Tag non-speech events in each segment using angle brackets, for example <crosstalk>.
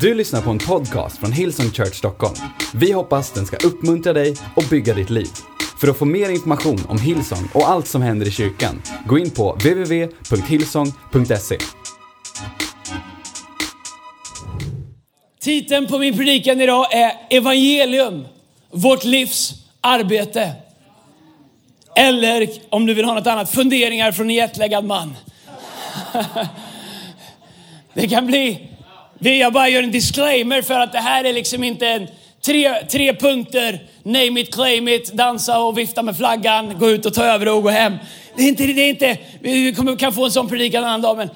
Du lyssnar på en podcast från Hillsong Church Stockholm. Vi hoppas den ska uppmuntra dig och bygga ditt liv. För att få mer information om Hillsong och allt som händer i kyrkan, gå in på www.hillsong.se. Titeln på min predikan idag är Evangelium, vårt livs arbete. Eller om du vill ha något annat, funderingar från en jetlaggad man. <laughs> Det kan bli, jag bara gör en disclaimer för att det här är liksom inte en tre, tre punkter, name it, claim it, dansa och vifta med flaggan, gå ut och ta över och gå hem. Det är inte, det är inte vi kommer, kan få en sån predikan en annan dag men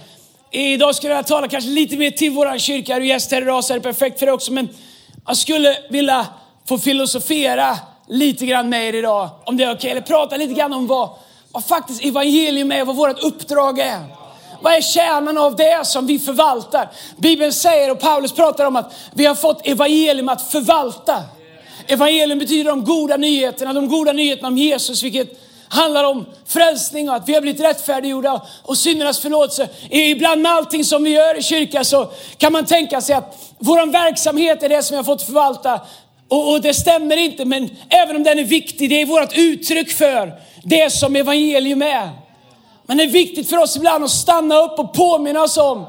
idag skulle jag tala kanske lite mer till våran kyrka, är du gäst här idag så är det perfekt för det också men jag skulle vilja få filosofera lite grann med er idag, om det är okej, okay. eller prata lite grann om vad, vad faktiskt evangelium är, vad vårt uppdrag är. Vad är kärnan av det som vi förvaltar? Bibeln säger och Paulus pratar om att vi har fått evangelium att förvalta. Evangelium betyder de goda nyheterna, de goda nyheterna om Jesus, vilket handlar om frälsning och att vi har blivit rättfärdiggjorda och syndernas förlåtelse. Ibland med allting som vi gör i kyrkan så kan man tänka sig att vår verksamhet är det som vi har fått förvalta. Och, och det stämmer inte, men även om den är viktig, det är vårt uttryck för det som evangelium är. Men det är viktigt för oss ibland att stanna upp och påminna oss om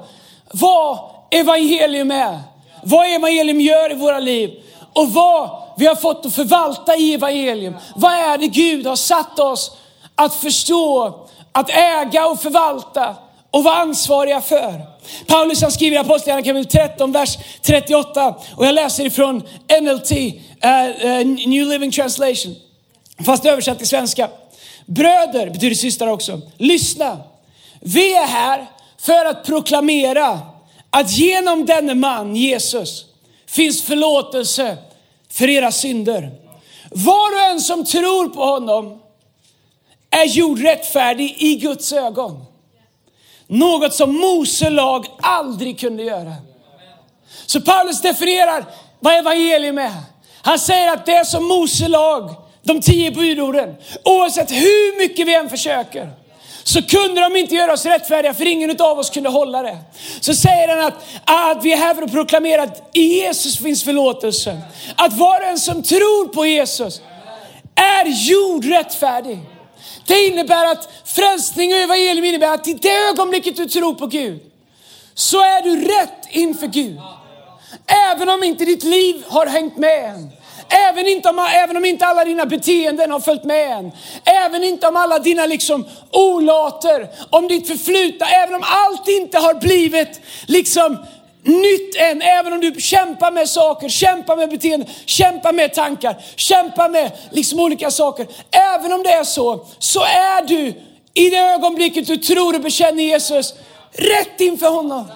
vad evangelium är. Vad evangelium gör i våra liv och vad vi har fått att förvalta i evangelium. Vad är det Gud har satt oss att förstå, att äga och förvalta och vara ansvariga för. Paulus han skriver i Apostlagärningarna kapitel 13, vers 38 och jag läser ifrån NLT, uh, eh, uh, eh, New Living Translation, fast översatt till svenska. Bröder betyder systrar också. Lyssna. Vi är här för att proklamera att genom denne man, Jesus, finns förlåtelse för era synder. Var och en som tror på honom är gjord rättfärdig i Guds ögon. Något som Mose lag aldrig kunde göra. Så Paulus definierar vad evangelium är. Han säger att det som Mose lag de tio budorden. Oavsett hur mycket vi än försöker så kunde de inte göra oss rättfärdiga för ingen av oss kunde hålla det. Så säger han att, att vi är här för att proklamera att i Jesus finns förlåtelse. Att var och en som tror på Jesus är gjord rättfärdig. Det innebär att frälsning och evangelium innebär att i det ögonblicket du tror på Gud så är du rätt inför Gud. Även om inte ditt liv har hängt med än. Även, inte om, även om inte alla dina beteenden har följt med än. Även inte om alla dina liksom olater, om ditt förflutna, även om allt inte har blivit liksom nytt än. Även om du kämpar med saker, kämpar med beteenden, kämpar med tankar, kämpar med liksom olika saker. Även om det är så, så är du i det ögonblicket du tror och bekänner Jesus rätt inför honom.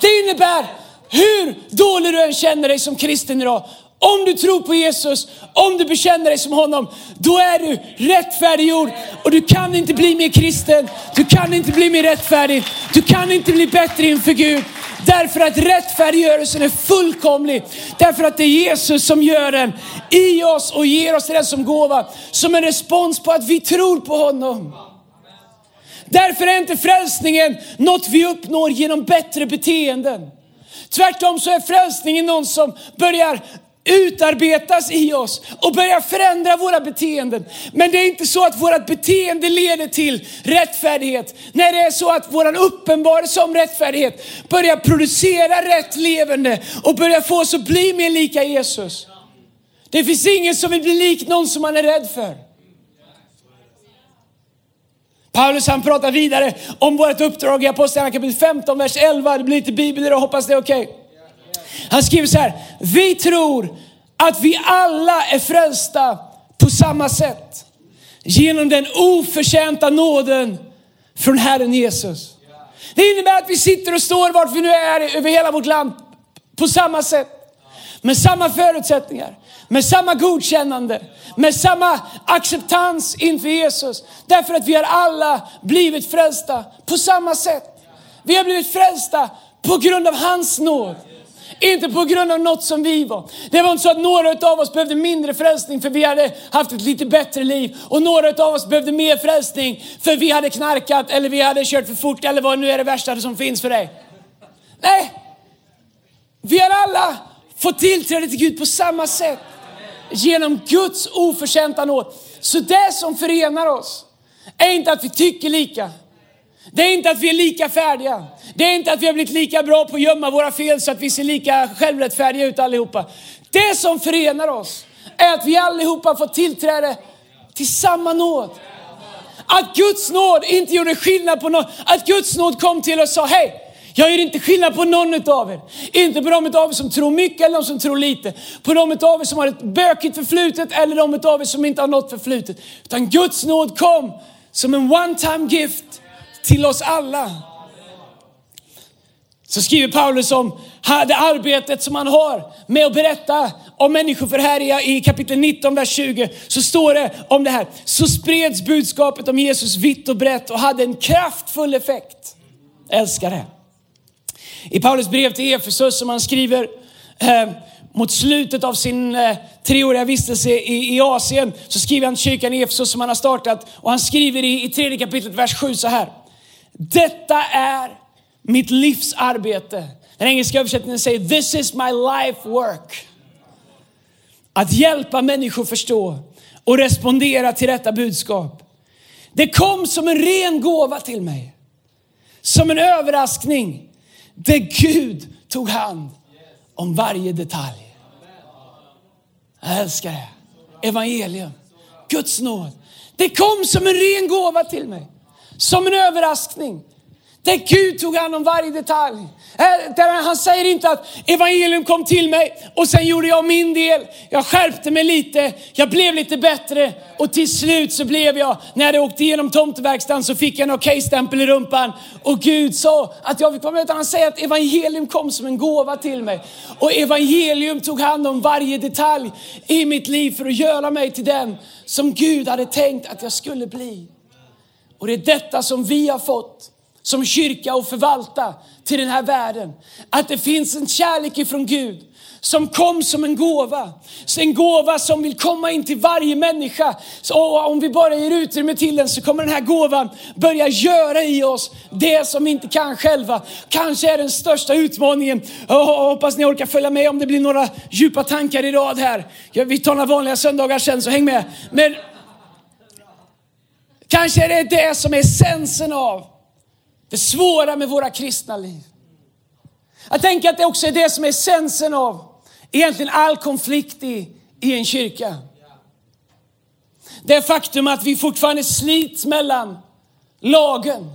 Det innebär hur dålig du än känner dig som kristen idag, om du tror på Jesus, om du bekänner dig som honom, då är du rättfärdiggjord. Och du kan inte bli mer kristen, du kan inte bli mer rättfärdig, du kan inte bli bättre inför Gud. Därför att rättfärdiggörelsen är fullkomlig. Därför att det är Jesus som gör den i oss och ger oss den som gåva. Som en respons på att vi tror på honom. Därför är inte frälsningen något vi uppnår genom bättre beteenden. Tvärtom så är frälsningen någon som börjar utarbetas i oss och börjar förändra våra beteenden. Men det är inte så att vårt beteende leder till rättfärdighet. När det är så att vår uppenbarelse om rättfärdighet börjar producera rätt levande och börjar få oss att bli mer lika Jesus. Det finns ingen som vill bli lik någon som man är rädd för. Paulus han pratar vidare om vårt uppdrag i Apostlagärningarna kapitel 15, vers 11. Det blir lite bibel och hoppas det är okej. Okay. Han skriver så här, vi tror att vi alla är frälsta på samma sätt. Genom den oförtjänta nåden från Herren Jesus. Det innebär att vi sitter och står vart vi nu är över hela vårt land på samma sätt. Med samma förutsättningar, med samma godkännande, med samma acceptans inför Jesus. Därför att vi har alla blivit frälsta på samma sätt. Vi har blivit frälsta på grund av hans nåd. Inte på grund av något som vi var. Det var inte så att några av oss behövde mindre frälsning för vi hade haft ett lite bättre liv. Och några av oss behövde mer frälsning för vi hade knarkat eller vi hade kört för fort eller vad nu är det värsta som finns för dig. Nej, vi har alla fått tillträde till Gud på samma sätt. Genom Guds oförtjänta nåd. Så det som förenar oss är inte att vi tycker lika. Det är inte att vi är lika färdiga. Det är inte att vi har blivit lika bra på att gömma våra fel så att vi ser lika självrättfärdiga ut allihopa. Det som förenar oss är att vi allihopa får tillträde till samma nåd. Att Guds nåd inte gjorde skillnad på någon. Att Guds nåd kom till oss och sa, hej, jag gör inte skillnad på någon av er. Inte på de av er som tror mycket eller de som tror lite. På de av er som har ett bökigt förflutet eller de av er som inte har något förflutet. Utan Guds nåd kom som en one time gift till oss alla. Så skriver Paulus om det arbetet som han har med att berätta om människor. För här i kapitel 19, vers 20 så står det om det här. Så spreds budskapet om Jesus vitt och brett och hade en kraftfull effekt. Jag älskar det. I Paulus brev till Efesus som han skriver eh, mot slutet av sin eh, treåriga vistelse i, i Asien så skriver han kyrkan i Efesus som han har startat och han skriver i, i tredje kapitlet vers 7 så här. Detta är mitt livs arbete. Den engelska översättningen säger this is my life work. Att hjälpa människor förstå och respondera till detta budskap. Det kom som en ren gåva till mig. Som en överraskning där Gud tog hand om varje detalj. Jag älskar det. Evangelium, Guds nåd. Det kom som en ren gåva till mig. Som en överraskning. Där Gud tog hand om varje detalj. Där han säger inte att evangelium kom till mig och sen gjorde jag min del. Jag skärpte mig lite, jag blev lite bättre och till slut så blev jag, när jag åkte igenom tomteverkstan så fick jag en okej-stämpel i rumpan och Gud sa att jag fick vara med. Han säger att evangelium kom som en gåva till mig. Och evangelium tog hand om varje detalj i mitt liv för att göra mig till den som Gud hade tänkt att jag skulle bli. Och det är detta som vi har fått som kyrka och förvalta till den här världen. Att det finns en kärlek ifrån Gud som kom som en gåva. Så en gåva som vill komma in till varje människa. Så om vi bara ger utrymme till den så kommer den här gåvan börja göra i oss det som vi inte kan själva. Kanske är den största utmaningen. Jag hoppas ni orkar följa med om det blir några djupa tankar i rad här. Vi tar några vanliga söndagar sen så häng med. Men kanske är det det som är essensen av det svåra med våra kristna liv. Jag tänker att det också är det som är essensen av egentligen all konflikt i, i en kyrka. Det faktum att vi fortfarande slits mellan lagen,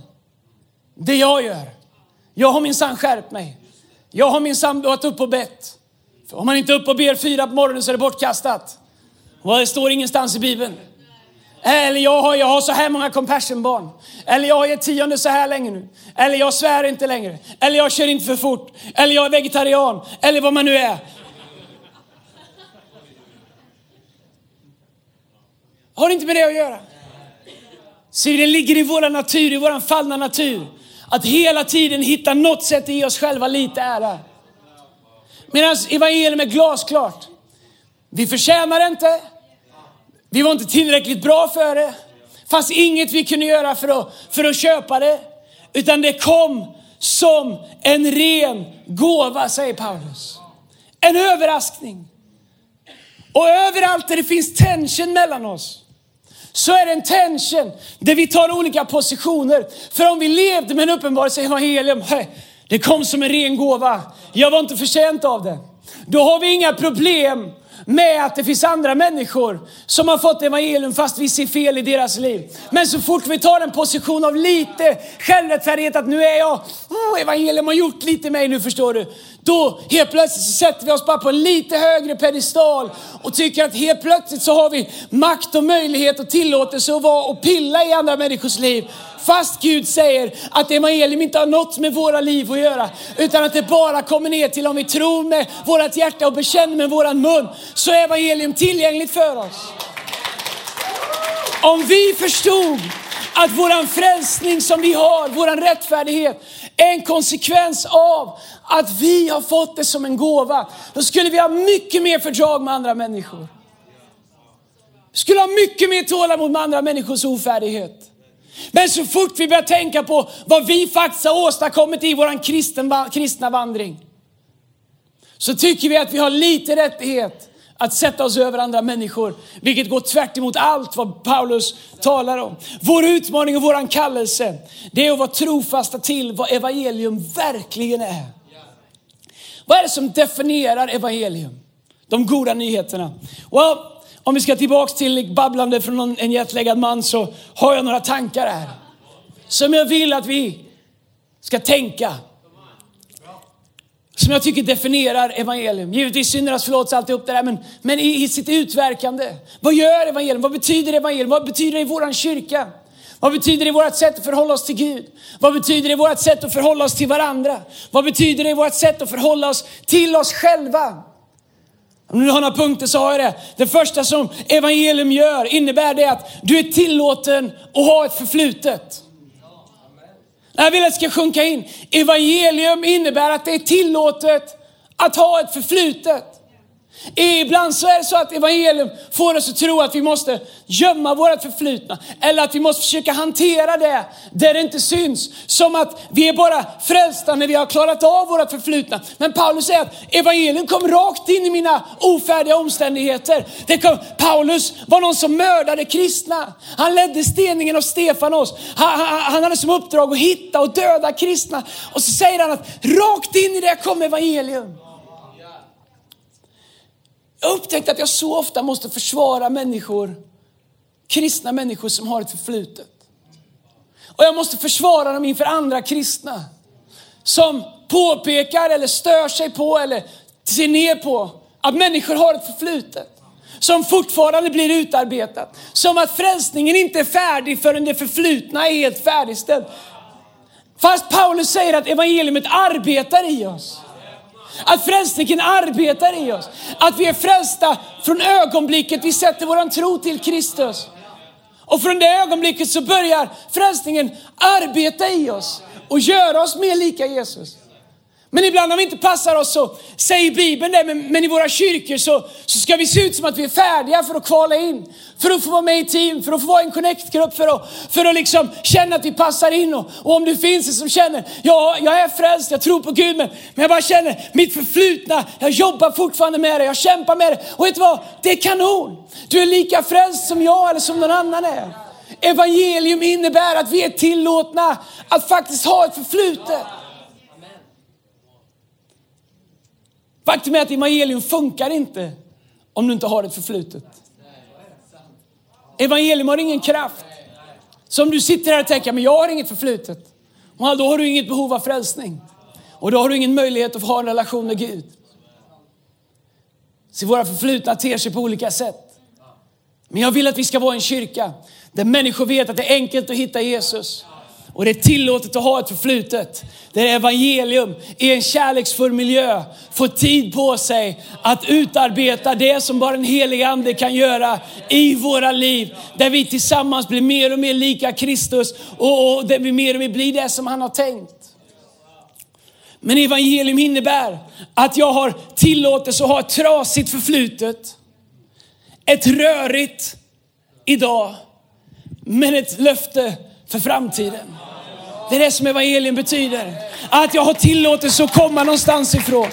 det jag gör. Jag har minsann skärpt mig. Jag har minsann varit uppe och bett. För om man inte är uppe och ber fyra på morgonen så är det bortkastat. Och det står ingenstans i Bibeln. Eller jag har, jag har så här många compassionbarn. Eller jag har gett tionde så här länge nu. Eller jag svär inte längre. Eller jag kör inte för fort. Eller jag är vegetarian. Eller vad man nu är. Har inte med det att göra. Så det ligger i vår natur, i vår fallna natur. Att hela tiden hitta något sätt att ge oss själva lite ära. Medan evangelium är glasklart. Vi förtjänar inte. Vi var inte tillräckligt bra för det. fanns inget vi kunde göra för att, för att köpa det. Utan det kom som en ren gåva, säger Paulus. En överraskning. Och överallt där det finns tension mellan oss, så är det en tension där vi tar olika positioner. För om vi levde med en uppenbarelse i evangelium, det kom som en ren gåva. Jag var inte förtjänt av det. Då har vi inga problem med att det finns andra människor som har fått evangelium fast vi ser fel i deras liv. Men så fort vi tar en position av lite självrättfärdighet att nu är jag, oh, evangelium har gjort lite i mig nu förstår du. Då helt plötsligt så sätter vi oss bara på en lite högre pedestal och tycker att helt plötsligt så har vi makt och möjlighet och tillåtelse att vara och pilla i andra människors liv. Fast Gud säger att evangelium inte har något med våra liv att göra, utan att det bara kommer ner till om vi tror med vårt hjärta och bekänner med våran mun, så är evangelium tillgängligt för oss. Om vi förstod att våran frälsning som vi har, våran rättfärdighet, är en konsekvens av att vi har fått det som en gåva. Då skulle vi ha mycket mer fördrag med andra människor. Vi skulle ha mycket mer tålamod med andra människors ofärdighet. Men så fort vi börjar tänka på vad vi faktiskt har åstadkommit i vår kristna vandring, så tycker vi att vi har lite rättighet att sätta oss över andra människor, vilket går tvärt emot allt vad Paulus talar om. Vår utmaning och vår kallelse, det är att vara trofasta till vad evangelium verkligen är. Vad är det som definierar evangelium? De goda nyheterna. Well, om vi ska tillbaks till babblande från en jetlaggad man så har jag några tankar här. Som jag vill att vi ska tänka som jag tycker definierar evangelium. Givetvis syndernas förlåtelse, alltid upp det där, men, men i, i, sitt utverkande. Vad gör evangelium? Vad betyder evangelium? Vad betyder det i våran kyrka? Vad betyder det i vårt sätt att förhålla oss till Gud? Vad betyder det i vårt sätt att förhålla oss till varandra? Vad betyder det i vårt sätt att förhålla oss till oss själva? Om du har några punkter så har jag det. Det första som evangelium gör innebär det att du är tillåten att ha ett förflutet. Jag vill att det ska sjunka in. Evangelium innebär att det är tillåtet att ha ett förflutet. Ibland så är det så att evangelium får oss att tro att vi måste gömma vårt förflutna. Eller att vi måste försöka hantera det där det inte syns. Som att vi är bara frälsta när vi har klarat av vårt förflutna. Men Paulus säger att evangelium kom rakt in i mina ofärdiga omständigheter. Det kom, Paulus var någon som mördade kristna. Han ledde steningen av Stefanos. Han, han, han hade som uppdrag att hitta och döda kristna. Och så säger han att rakt in i det kom evangelium. Jag upptäckte att jag så ofta måste försvara människor, kristna människor som har ett förflutet. Och jag måste försvara dem inför andra kristna som påpekar eller stör sig på eller ser ner på att människor har ett förflutet som fortfarande blir utarbetat. Som att frälsningen inte är färdig förrän det förflutna är helt färdigställt. Fast Paulus säger att evangeliet arbetar i oss. Att frälsningen arbetar i oss. Att vi är frälsta från ögonblicket vi sätter våran tro till Kristus. Och från det ögonblicket så börjar frälsningen arbeta i oss och göra oss mer lika Jesus. Men ibland om vi inte passar oss så säger Bibeln det, men, men, i våra kyrkor så, så ska vi se ut som att vi är färdiga för att kvala in. För att få vara med i team, för att få vara i en connect-grupp, för att, för att liksom känna att vi passar in. Och, och om du finns det som känner, ja, jag är frälst, jag tror på Gud, men, men jag bara känner mitt förflutna, jag jobbar fortfarande med det, jag kämpar med det. Och vet du vad? Det är kanon. Du är lika frälst som jag eller som någon annan är. Evangelium innebär att vi är tillåtna att faktiskt ha ett förflutet. Faktum är att evangelium funkar inte om du inte har ett förflutet. Evangelium har ingen kraft. Så om du sitter här och tänker, men jag har inget förflutet. Och då har du inget behov av frälsning. Och då har du ingen möjlighet att få ha en relation med Gud. Så våra förflutna ter sig på olika sätt. Men jag vill att vi ska vara en kyrka där människor vet att det är enkelt att hitta Jesus. Och det är tillåtet att ha ett förflutet. Där evangelium i en kärleksfull miljö får tid på sig att utarbeta det som bara den helige ande kan göra i våra liv. Där vi tillsammans blir mer och mer lika Kristus och, och där vi mer och mer blir det som han har tänkt. Men evangelium innebär att jag har tillåtelse att ha ett trasigt förflutet. Ett rörigt idag. Men ett löfte för framtiden. Det är det som evangelium betyder. Att jag har tillåtelse att komma någonstans ifrån.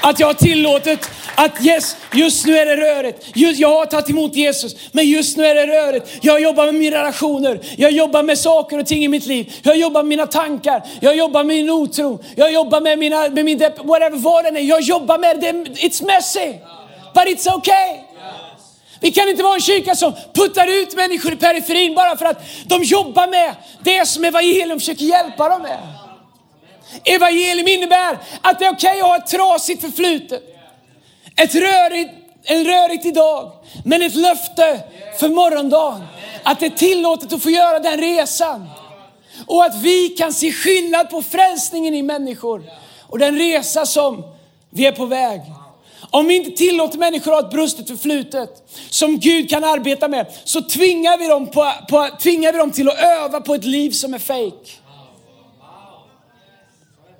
Att jag har tillåtit att yes, just nu är det rörigt. Just, jag har tagit emot Jesus, men just nu är det rörigt. Jag jobbar med mina relationer. Jag jobbar med saker och ting i mitt liv. Jag jobbar med mina tankar. Jag jobbar med min otro. Jag jobbar med, mina, med min depp, whatever, vad den är. Jag jobbar med det. It's messy, but it's okay. Vi kan inte vara en kyrka som puttar ut människor i periferin bara för att de jobbar med det som evangelium försöker hjälpa dem med. Evangelium innebär att det är okej okay att ha ett trasigt förflutet. Ett rörigt, en rörigt idag, men ett löfte för morgondagen. Att det är tillåtet att få göra den resan. Och att vi kan se skillnad på frälsningen i människor och den resa som vi är på väg. Om vi inte tillåter människor att ha ett brustet förflutet som Gud kan arbeta med, så tvingar vi dem, på, på, tvingar vi dem till att öva på ett liv som är fake.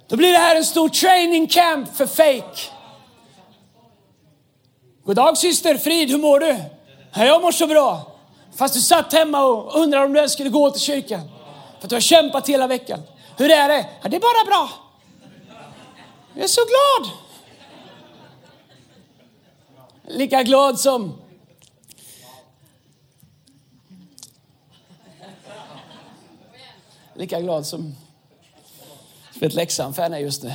Då blir det här en stor training camp för fake. God dag syster Frid, hur mår du? Jag mår så bra. Fast du satt hemma och undrade om du ens skulle gå till kyrkan. För att du har kämpat hela veckan. Hur är det? Ja, det är bara bra. Jag är så glad. Lika glad som Lika glad som ett Leksand-fan är just nu.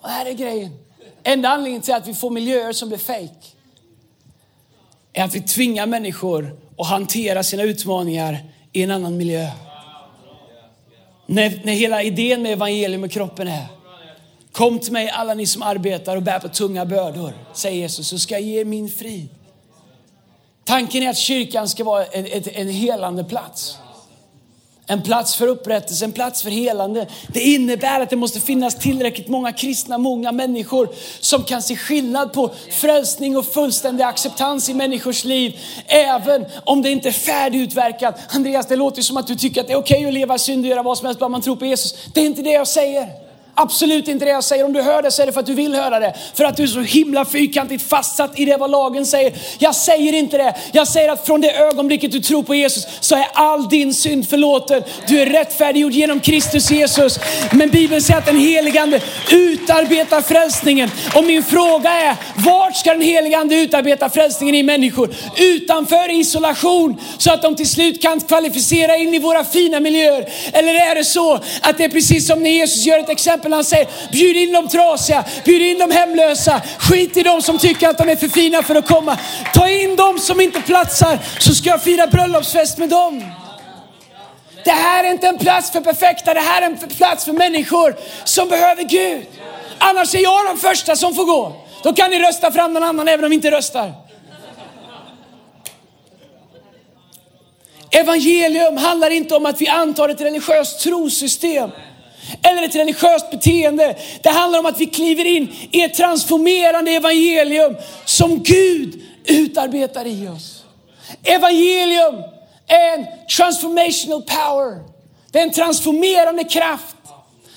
Och här är grejen. Enda anledningen till att vi får miljöer som blir fake är att vi tvingar människor att hantera sina utmaningar i en annan miljö. När, när hela idén med evangelium och kroppen är Kom till mig alla ni som arbetar och bär på tunga bördor, säger Jesus, så ska jag ge er min frid. Tanken är att kyrkan ska vara en, en helande plats. En plats för upprättelse, en plats för helande. Det innebär att det måste finnas tillräckligt många kristna, många människor som kan se skillnad på frälsning och fullständig acceptans i människors liv. Även om det inte är färdigutverkat. Andreas, det låter som att du tycker att det är okej okay att leva i synd och göra vad som helst bara man tror på Jesus. Det är inte det jag säger. Absolut inte det jag säger. Om du hör det så är det för att du vill höra det. För att du är så himla fyrkantigt fastsatt i det vad lagen säger. Jag säger inte det. Jag säger att från det ögonblicket du tror på Jesus så är all din synd förlåten. Du är rättfärdiggjord genom Kristus Jesus. Men Bibeln säger att den heligande utarbetar frälsningen. Och min fråga är, vart ska den heligande utarbeta frälsningen i människor? Utanför isolation så att de till slut kan kvalificera in i våra fina miljöer. Eller är det så att det är precis som när Jesus gör ett exempel exempel. Han säger bjud in de trasiga, bjud in de hemlösa. Skit i de som tycker att de är för fina för att komma. Ta in de som inte platsar så ska jag fira bröllopsfest med dem. Det här är inte en plats för perfekta, det här är en plats för människor som behöver Gud. Annars är jag den första som får gå. Då kan ni rösta fram någon annan även om ni inte röstar. Evangelium handlar inte om att vi antar ett religiöst trosystem eller ett religiöst beteende. Det handlar om att vi kliver in i ett transformerande evangelium som Gud utarbetar i oss. Evangelium är en transformational power. Det är en transformerande kraft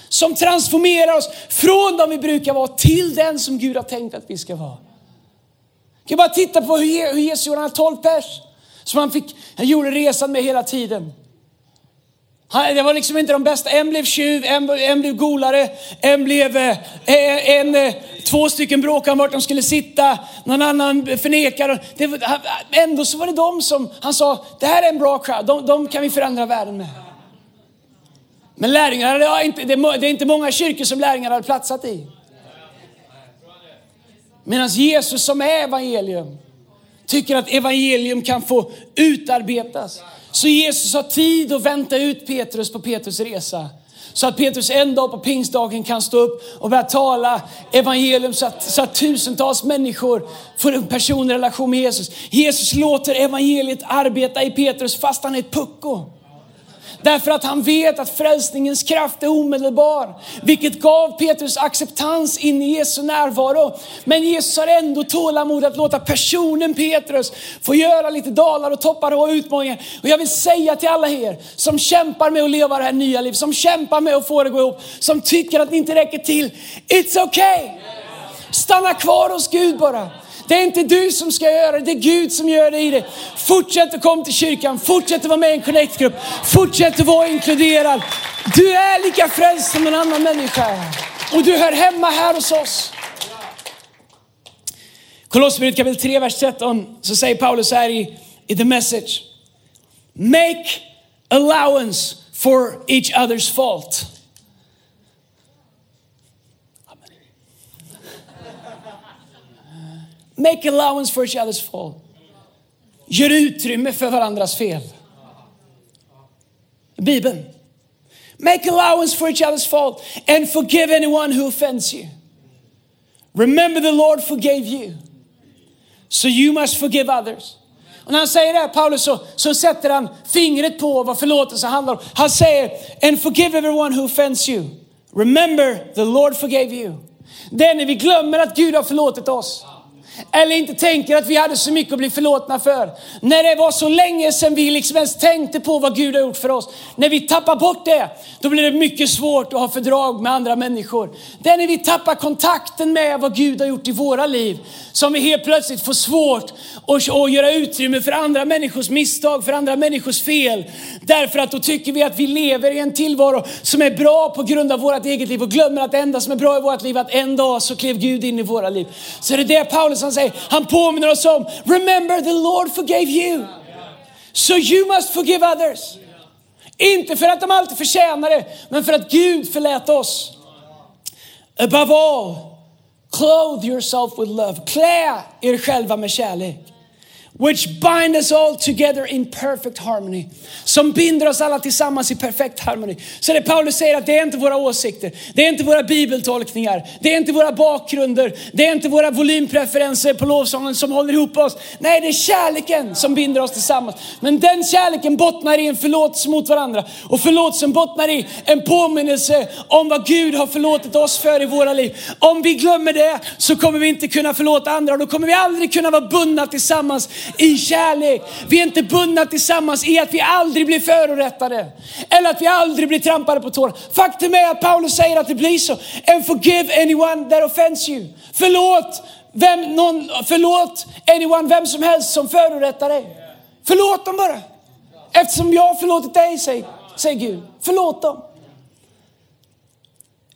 som transformerar oss från de vi brukar vara till den som Gud har tänkt att vi ska vara. Vi kan bara titta på hur Jesus gjorde, han 12 pers som han, fick, han gjorde resan med hela tiden. Det var liksom inte de bästa. En blev tjuv, en, en blev golare, en blev eh, eh, en, en, två stycken bråkade om vart de skulle sitta, någon annan förnekade. Det, ändå så var det de som, han sa, det här är en bra crowd, de, de kan vi förändra världen med. Men lärjungarna, det, inte, det, det är inte många kyrkor som lärjungarna hade platsat i. Medan Jesus som är evangelium, tycker att evangelium kan få utarbetas. Så Jesus har tid att vänta ut Petrus på Petrus resa. Så att Petrus en dag på pingstdagen kan stå upp och börja tala evangelium så att, så att tusentals människor får en personlig relation med Jesus. Jesus låter evangeliet arbeta i Petrus fast han är ett pucko. Därför att han vet att frälsningens kraft är omedelbar. Vilket gav Petrus acceptans in i Jesu närvaro. Men Jesus har ändå tålamod att låta personen Petrus få göra lite dalar och toppar och utmaningar. Och jag vill säga till alla er som kämpar med att leva det här nya livet, som kämpar med att få det att gå ihop, som tycker att ni inte räcker till. It's okay. Stanna kvar hos Gud bara. Det är inte du som ska göra det, det är Gud som gör det i dig. Fortsätt att komma till kyrkan, fortsätt att vara med i en connect-grupp, fortsätt att vara inkluderad. Du är lika frälst som en annan människa och du hör hemma här hos oss. Kolosserbrevet kapitel 3, vers 13 så säger Paulus så här i, i the message. Make allowance for each other's fault. Make allowance for each other's fault. Gör utrymme för varandras fel. Bibeln. Make allowance for each other's fault and forgive anyone who offends you. Remember the Lord forgave you. So you must forgive others. Och när han säger det här, Paulus, så, så sätter han fingret på vad förlåtelse handlar om. Han säger, and forgive everyone who offends you. Remember the Lord forgave you. Det är när vi glömmer att Gud har förlåtit oss. Eller inte tänker att vi hade så mycket att bli förlåtna för. När det var så länge sedan vi liksom ens tänkte på vad Gud har gjort för oss. När vi tappar bort det, då blir det mycket svårt att ha fördrag med andra människor. Det är när vi tappar kontakten med vad Gud har gjort i våra liv som vi helt plötsligt får svårt att, att göra utrymme för andra människors misstag, för andra människors fel. Därför att då tycker vi att vi lever i en tillvaro som är bra på grund av vårt eget liv och glömmer att det enda som är bra i vårt liv är att en dag så klev Gud in i våra liv. Så det är det Paulus han säger, han påminner oss om, remember the Lord forgave you. So you must forgive others. Inte för att de alltid förtjänar det, men för att Gud förlät oss. Above all, clothe yourself with love. Klä er själva med kärlek. Which bind us all together in perfect harmony. Som binder oss alla tillsammans i perfekt harmoni. Så det Paulus säger att det är inte våra åsikter, det är inte våra bibeltolkningar, det är inte våra bakgrunder, det är inte våra volympreferenser på lovsången som håller ihop oss. Nej, det är kärleken som binder oss tillsammans. Men den kärleken bottnar i en förlåtelse mot varandra. Och förlåtelsen bottnar i en påminnelse om vad Gud har förlåtit oss för i våra liv. Om vi glömmer det så kommer vi inte kunna förlåta andra och då kommer vi aldrig kunna vara bundna tillsammans i kärlek. Vi är inte bundna tillsammans i att vi aldrig blir förorättade. Eller att vi aldrig blir trampade på tårna. Faktum är att Paulus säger att det blir så. And forgive anyone that offends you. Förlåt, vem, någon, förlåt anyone, vem som helst som förorättar dig. Förlåt dem bara. Eftersom jag har förlåtit dig, säger, säger Gud. Förlåt dem.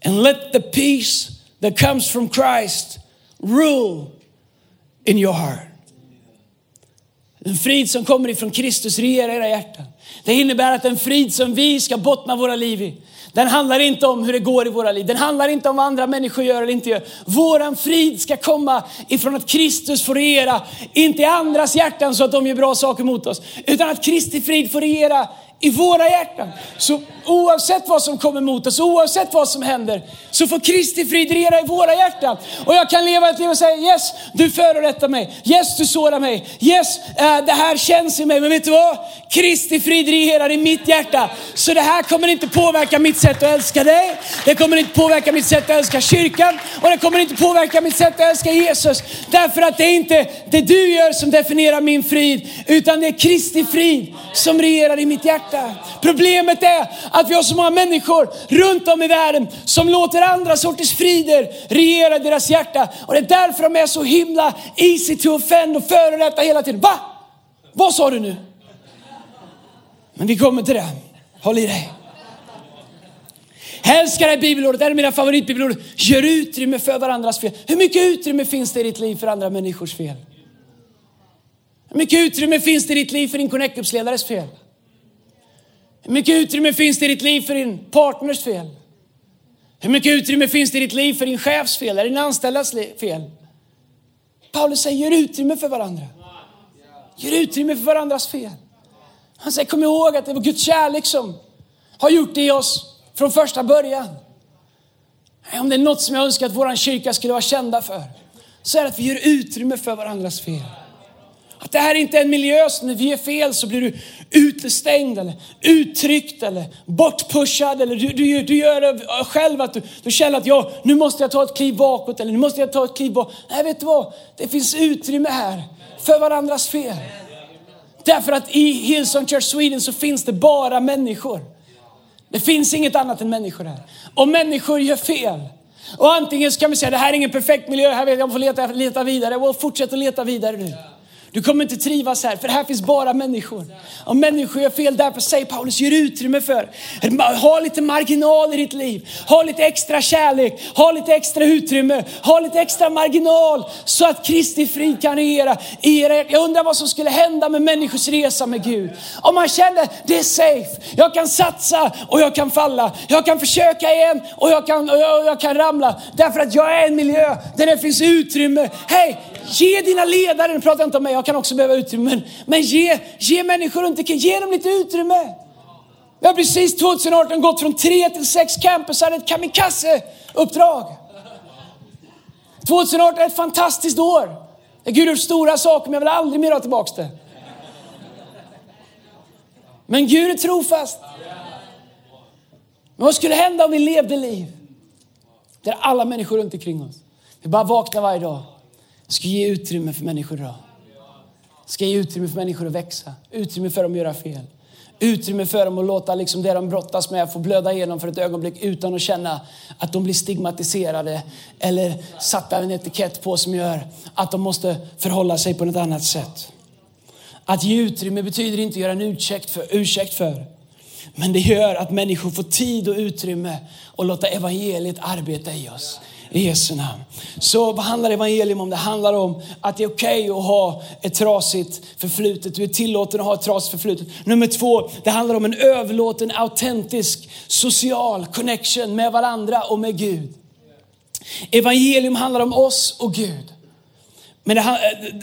And let the peace that comes from Christ rule in your heart. En frid som kommer ifrån Kristus regerar era hjärtan. Det innebär att den frid som vi ska bottna våra liv i, den handlar inte om hur det går i våra liv. Den handlar inte om vad andra människor gör eller inte gör. Våran frid ska komma ifrån att Kristus får regera, inte i andras hjärtan så att de gör bra saker mot oss, utan att Kristi frid får regera i våra hjärtan. Så oavsett vad som kommer mot oss, oavsett vad som händer, så får Kristi frid regera i våra hjärtan. Och jag kan leva ett liv och säga yes, du förorättar mig. Yes, du sårar mig. Yes, eh, det här känns i mig. Men vet du vad? Kristi frid regerar i mitt hjärta. Så det här kommer inte påverka mitt sätt att älska dig. Det kommer inte påverka mitt sätt att älska kyrkan. Och det kommer inte påverka mitt sätt att älska Jesus. Därför att det är inte det du gör som definierar min frid, utan det är Kristi frid som regerar i mitt hjärta hjärta. Problemet är att vi har så många människor runt om i världen som låter andra sorters frider regera deras hjärta. Och det är därför de är så himla easy to offend och förorätta hela tiden. Va? Vad sa du nu? Men vi kommer till det. Håll i dig. Jag älskar det här bibelordet, det är mina favoritbibelord. Gör utrymme för varandras fel. Hur mycket utrymme finns det i ditt liv för andra människors fel? Hur mycket utrymme finns det i ditt liv för din Connect-ledares fel? Hur mycket utrymme finns det i ditt liv för din partners fel? Hur mycket utrymme finns det i ditt liv för din chefs fel, eller din anställdas fel? Paulus säger, gör utrymme för varandra. Gör utrymme för varandras fel. Han säger, kom ihåg att det var Guds kärlek som har gjort det i oss från första början. Om det är något som jag önskar att vår kyrka skulle vara kända för, så är det att vi gör utrymme för varandras fel. Att det här är inte är en miljö som när vi är fel så blir du utestängd eller uttryckt eller bortpushad eller du, du, du gör det själv att du, du känner att ja, nu måste jag ta ett kliv bakåt eller nu måste jag ta ett kliv bakåt. Nej, vet du vad? Det finns utrymme här för varandras fel. Därför att i Hillsong Church Sweden så finns det bara människor. Det finns inget annat än människor här. Och människor gör fel. Och antingen så kan vi säga det här är ingen perfekt miljö, här vet jag, jag får leta, leta vidare. Well, fortsätt att leta vidare nu. Du kommer inte trivas här, för här finns bara människor. Om människor gör fel, därför säger Paulus, gör utrymme för. Ha lite marginal i ditt liv. Ha lite extra kärlek, ha lite extra utrymme, ha lite extra marginal så att Kristi frid kan regera i er. Jag undrar vad som skulle hända med människors resa med Gud. Om man känner det är safe, jag kan satsa och jag kan falla. Jag kan försöka igen och jag kan, och jag, och jag kan ramla. Därför att jag är en miljö där det finns utrymme. Hej, Ge dina ledare, nu pratar jag inte om mig, jag kan också behöva utrymme, men, men ge, ge människor runt omkring, ge dem lite utrymme. Vi har precis 2018 gått från tre till sex campusar, ett kamikaze-uppdrag. 2018 är ett fantastiskt år. Gud har stora saker, men jag vill aldrig mer ha tillbaka det. Men Gud är trofast. Men vad skulle hända om vi levde liv där alla människor runt omkring oss, vi bara vaknar varje dag ska ge utrymme för människor idag. Ska ge utrymme för människor att växa. Utrymme för dem att göra fel. Utrymme för dem att låta liksom det de brottas med få blöda igenom för ett ögonblick utan att känna att de blir stigmatiserade eller satta en etikett på som gör att de måste förhålla sig på något annat sätt. Att ge utrymme betyder inte att göra en ursäkt för, ursäkt för. Men det gör att människor får tid och utrymme att låta evangeliet arbeta i oss. I Jesu namn. Så vad handlar evangelium om? Det handlar om att det är okej okay att ha ett trasigt förflutet. Du är tillåten att ha ett trasigt förflutet. Nummer två, det handlar om en överlåten, autentisk, social connection med varandra och med Gud. Evangelium handlar om oss och Gud. Men det,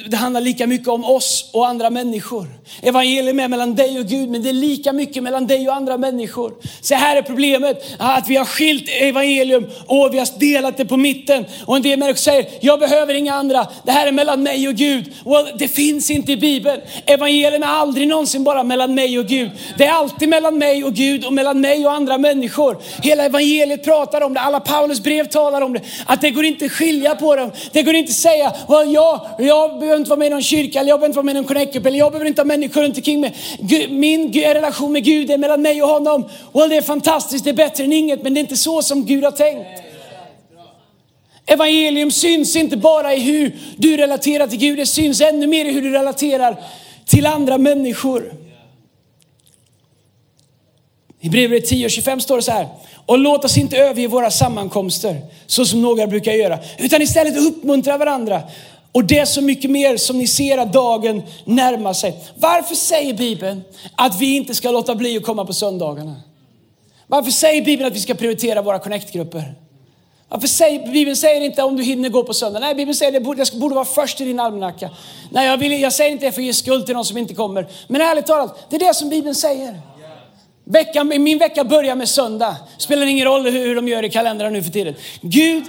det, handlar lika mycket om oss och andra människor. Evangelium är mellan dig och Gud, men det är lika mycket mellan dig och andra människor. Så här är problemet, att vi har skilt evangelium och vi har delat det på mitten. Och en del människor säger, jag behöver inga andra, det här är mellan mig och Gud. Well, det finns inte i Bibeln. Evangelium är aldrig någonsin bara mellan mig och Gud. Det är alltid mellan mig och Gud och mellan mig och andra människor. Hela evangeliet pratar om det, alla Paulus brev talar om det. Att det går inte att skilja på dem. Det går inte att säga, well, jag jag, behöver inte vara med i någon kyrka, eller jag behöver inte vara med i någon connect eller jag behöver inte ha människor runt omkring mig. Min relation med Gud är mellan mig och honom. Well, det är fantastiskt, det är bättre än inget, men det är inte så som Gud har tänkt. Evangelium syns inte bara i hur du relaterar till Gud, det syns ännu mer i hur du relaterar till andra människor. I brevet 10 och 25 står det så här. Och låt oss inte överge våra sammankomster så som några brukar göra, utan istället uppmuntra varandra. Och det är så mycket mer som ni ser att dagen närmar sig. Varför säger Bibeln att vi inte ska låta bli att komma på söndagarna? Varför säger Bibeln att vi ska prioritera våra connectgrupper? Varför säger, Bibeln säger inte om du hinner gå på söndag. Nej, Bibeln säger att jag borde, vara först i din almanacka. Nej, jag, vill, jag säger inte det för att ge skuld till någon som inte kommer. Men ärligt talat, det är det som Bibeln säger. Veckan, min vecka börjar med söndag. Spelar ingen roll hur de gör i kalendern nu för tiden. Gud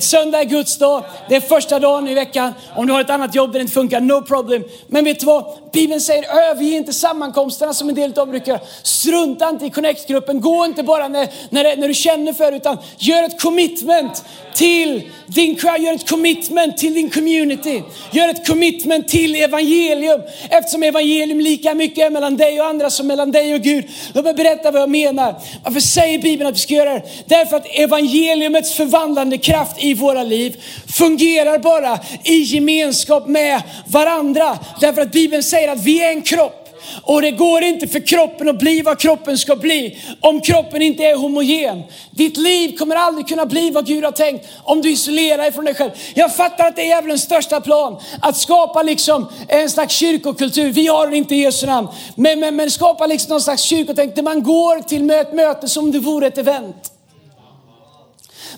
Söndag är Guds dag. Det är första dagen i veckan. Om du har ett annat jobb där det inte funkar, no problem. Men vet du vad? Bibeln säger överge inte sammankomsterna som en del av brukar. Strunta inte i connect-gruppen. Gå inte bara när, när, när du känner för utan gör ett commitment till din gör ett commitment till din community. Gör ett commitment till evangelium. Eftersom evangelium lika mycket är mellan dig och andra som mellan dig och Gud. Låt mig berätta vad jag menar. Varför säger Bibeln att vi ska göra det? Därför att evangeliumets förvandlande kraft i våra liv fungerar bara i gemenskap med varandra. Därför att Bibeln säger att vi är en kropp. Och det går inte för kroppen att bli vad kroppen ska bli om kroppen inte är homogen. Ditt liv kommer aldrig kunna bli vad Gud har tänkt om du isolerar dig från dig själv. Jag fattar att det är djävulens största plan. Att skapa liksom en slags kyrkokultur. Vi har den inte i Jesu namn. Men, men, men skapa liksom någon slags kyrkotänk där man går till ett möte som om det vore ett event.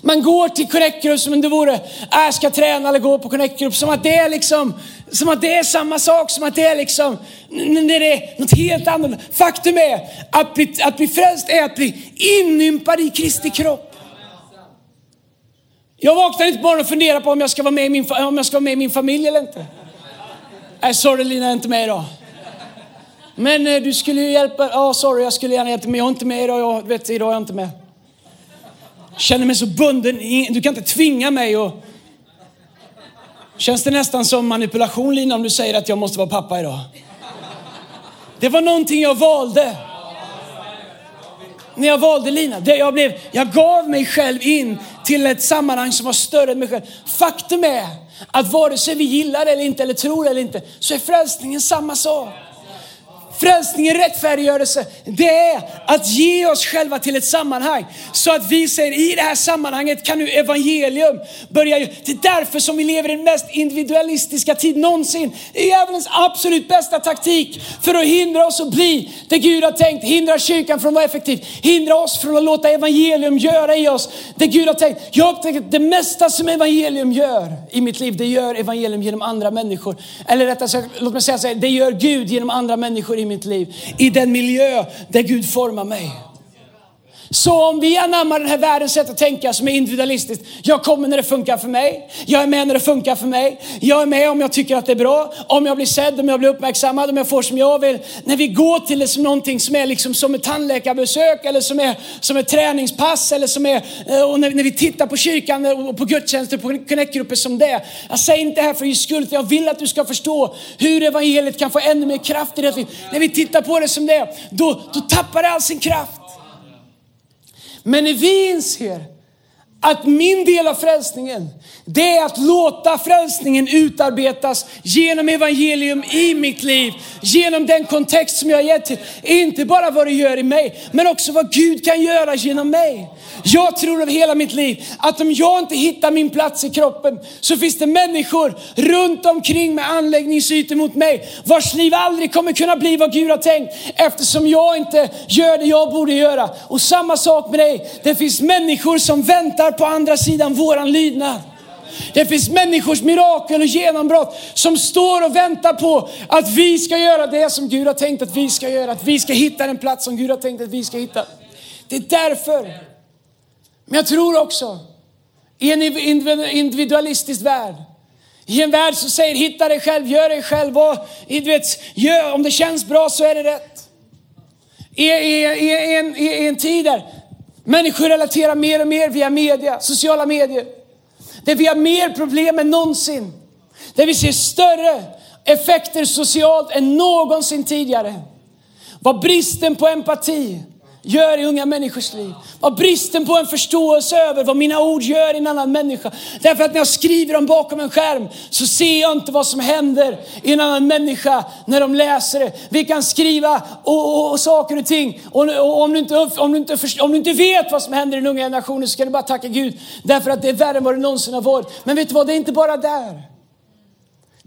Man går till connect Group som om det vore, jag ska träna eller gå på connect Group? som att det är liksom, som att det är samma sak, som att det är liksom, när det är något helt annat. Faktum är att bli, att bli frälst är att bli inympad i Kristi kropp. Jag vaknar inte bara och funderar på om jag ska vara med i min, om jag ska vara med i min familj eller inte. Nej, sorry Lina, jag är inte med idag. Men eh, du skulle ju hjälpa, ja oh, sorry jag skulle gärna hjälpa men jag är inte med idag, jag vet idag är jag inte med känner mig så bunden. Du kan inte tvinga mig. Och... Känns det nästan som manipulation Lina om du säger att jag måste vara pappa idag? Det var någonting jag valde. När jag valde Lina. Det jag, blev, jag gav mig själv in till ett sammanhang som var större än mig själv. Faktum är att vare sig vi gillar det eller inte, eller tror det eller inte, så är frälsningen samma sak. Frälsningen, rättfärdiggörelse, det är att ge oss själva till ett sammanhang. Så att vi säger i det här sammanhanget kan nu evangelium börja. Det är därför som vi lever i den mest individualistiska tid någonsin. Det är djävulens absolut bästa taktik för att hindra oss att bli det Gud har tänkt. Hindra kyrkan från att vara effektiv. Hindra oss från att låta evangelium göra i oss det Gud har tänkt. Jag har upptäckt att det mesta som evangelium gör i mitt liv, det gör evangelium genom andra människor. Eller rättare sagt, låt mig säga så här, det gör Gud genom andra människor i mitt liv. I den miljö där Gud formar mig. Så om vi anammar den här världens sätt att tänka som är individualistiskt. Jag kommer när det funkar för mig. Jag är med när det funkar för mig. Jag är med om jag tycker att det är bra. Om jag blir sedd, om jag blir uppmärksammad, om jag får som jag vill. När vi går till det som någonting som är liksom som ett tandläkarbesök eller som är som ett träningspass eller som är, eh, och när, när vi tittar på kyrkan och på gudstjänster, på connectgrupper som det. Jag säger inte det här för din skull skuld, jag vill att du ska förstå hur evangeliet kan få ännu mer kraft i det. När vi tittar på det som det, då, då tappar det all sin kraft. Men när vi inser att min del av frälsningen, det är att låta frälsningen utarbetas genom evangelium i mitt liv. Genom den kontext som jag har gett till. Inte bara vad det gör i mig, men också vad Gud kan göra genom mig. Jag tror av hela mitt liv att om jag inte hittar min plats i kroppen så finns det människor runt omkring med anläggningsytor mot mig vars liv aldrig kommer kunna bli vad Gud har tänkt eftersom jag inte gör det jag borde göra. Och samma sak med dig. Det finns människor som väntar på andra sidan våran lydnad. Det finns människors mirakel och genombrott som står och väntar på att vi ska göra det som Gud har tänkt att vi ska göra. Att vi ska hitta den plats som Gud har tänkt att vi ska hitta. Det är därför. Men jag tror också i en individualistisk värld i en värld som säger hitta dig själv, gör dig själv och du vet, gör, om det känns bra så är det rätt. I, i, i, en, I en tid där människor relaterar mer och mer via media, sociala medier. Där vi har mer problem än någonsin. Där vi ser större effekter socialt än någonsin tidigare. Vad bristen på empati gör i unga människors liv. Vad bristen på en förståelse över vad mina ord gör i en annan människa. Därför att när jag skriver dem bakom en skärm så ser jag inte vad som händer i en annan människa när de läser det. Vi kan skriva och, och, och saker och ting och, och, om, du inte, om, du inte om du inte vet vad som händer i den unga generationen så kan du bara tacka Gud. Därför att det är värre än vad det någonsin har varit. Men vet du vad, det är inte bara där.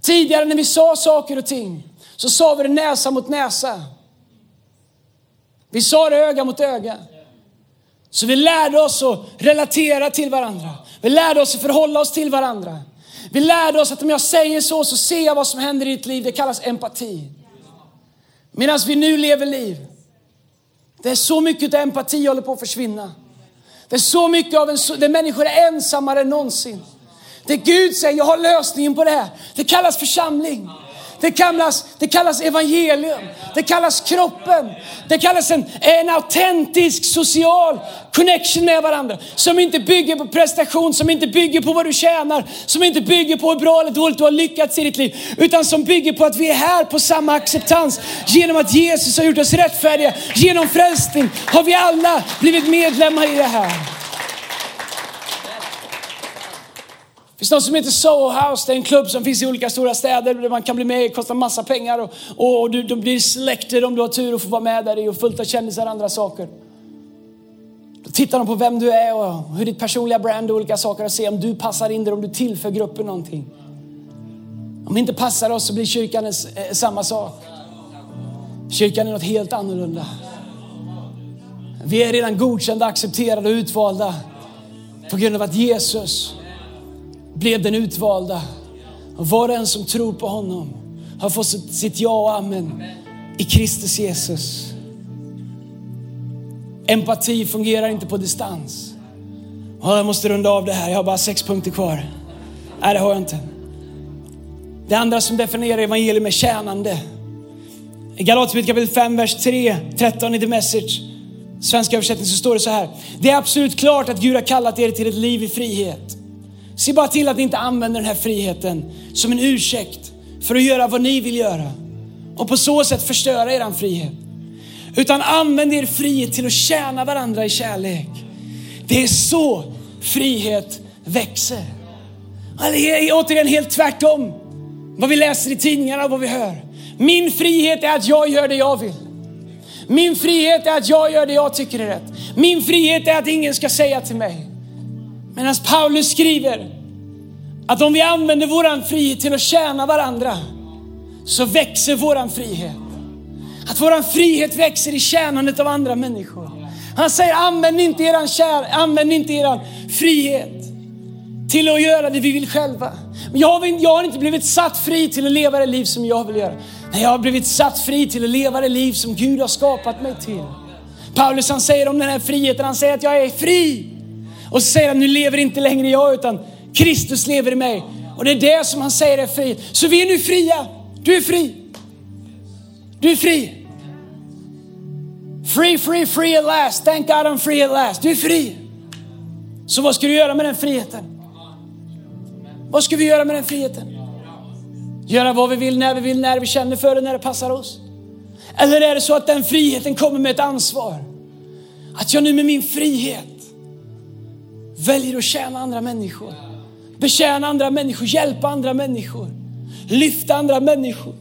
Tidigare när vi sa saker och ting så sa vi det näsa mot näsa. Vi sa det öga mot öga. Så vi lärde oss att relatera till varandra. Vi lärde oss att förhålla oss till varandra. Vi lärde oss att om jag säger så, så ser jag vad som händer i ditt liv. Det kallas empati. Medan vi nu lever liv. Det är så mycket av empati håller på att försvinna. Det är så mycket av en, där människor är ensammare än någonsin. Det Gud säger, jag har lösningen på det här. Det kallas församling. Det kallas, det kallas evangelium. Det kallas kroppen. Det kallas en, en autentisk social connection med varandra. Som inte bygger på prestation, som inte bygger på vad du tjänar, som inte bygger på hur bra eller dåligt du har lyckats i ditt liv. Utan som bygger på att vi är här på samma acceptans. Genom att Jesus har gjort oss rättfärdiga. Genom frälsning har vi alla blivit medlemmar i det här. Det finns något som heter Soho House. Det är en klubb som finns i olika stora städer där man kan bli med. Det kostar massa pengar och, och, och du, du blir släkter om du har tur och får vara med där i och fullt av kändisar och andra saker. Då tittar de på vem du är och hur ditt personliga brand och olika saker och ser om du passar in där, om du tillför gruppen någonting. Om vi inte passar oss så blir kyrkan eh, samma sak. Kyrkan är något helt annorlunda. Vi är redan godkända, accepterade och utvalda på grund av att Jesus blev den utvalda. Och var och en som tror på honom har fått sitt ja och amen i Kristus Jesus. Empati fungerar inte på distans. jag måste runda av det här, jag har bara sex punkter kvar. Nej, det har jag inte. Det andra som definierar evangelium är tjänande. I Galaterbrevet kapitel 5, vers 3, 13 i The Message, svenska översättning, så står det så här. Det är absolut klart att Gud har kallat er till ett liv i frihet. Se bara till att ni inte använder den här friheten som en ursäkt för att göra vad ni vill göra och på så sätt förstöra er frihet. Utan använd er frihet till att tjäna varandra i kärlek. Det är så frihet växer. Eller återigen helt tvärtom vad vi läser i tidningarna och vad vi hör. Min frihet är att jag gör det jag vill. Min frihet är att jag gör det jag tycker är rätt. Min frihet är att ingen ska säga till mig. Medan Paulus skriver att om vi använder våran frihet till att tjäna varandra så växer våran frihet. Att våran frihet växer i tjänandet av andra människor. Han säger använd inte eran, kär, använd inte eran frihet till att göra det vi vill själva. Jag, har, jag har inte blivit satt fri till att leva det liv som jag vill göra. Nej, jag har blivit satt fri till att leva det liv som Gud har skapat mig till. Paulus han säger om den här friheten, han säger att jag är fri. Och så säger han, nu lever inte längre jag utan Kristus lever i mig. Och det är det som han säger är frihet. Så vi är nu fria. Du är fri. Du är fri. Free, free, free at last. Thank God I'm free at last. Du är fri. Så vad ska du göra med den friheten? Vad ska vi göra med den friheten? Göra vad vi vill, när vi vill, när vi känner för det, när det passar oss? Eller är det så att den friheten kommer med ett ansvar? Att jag nu med min frihet väljer att tjäna andra människor. Betjäna andra människor, hjälpa andra människor, lyfta andra människor.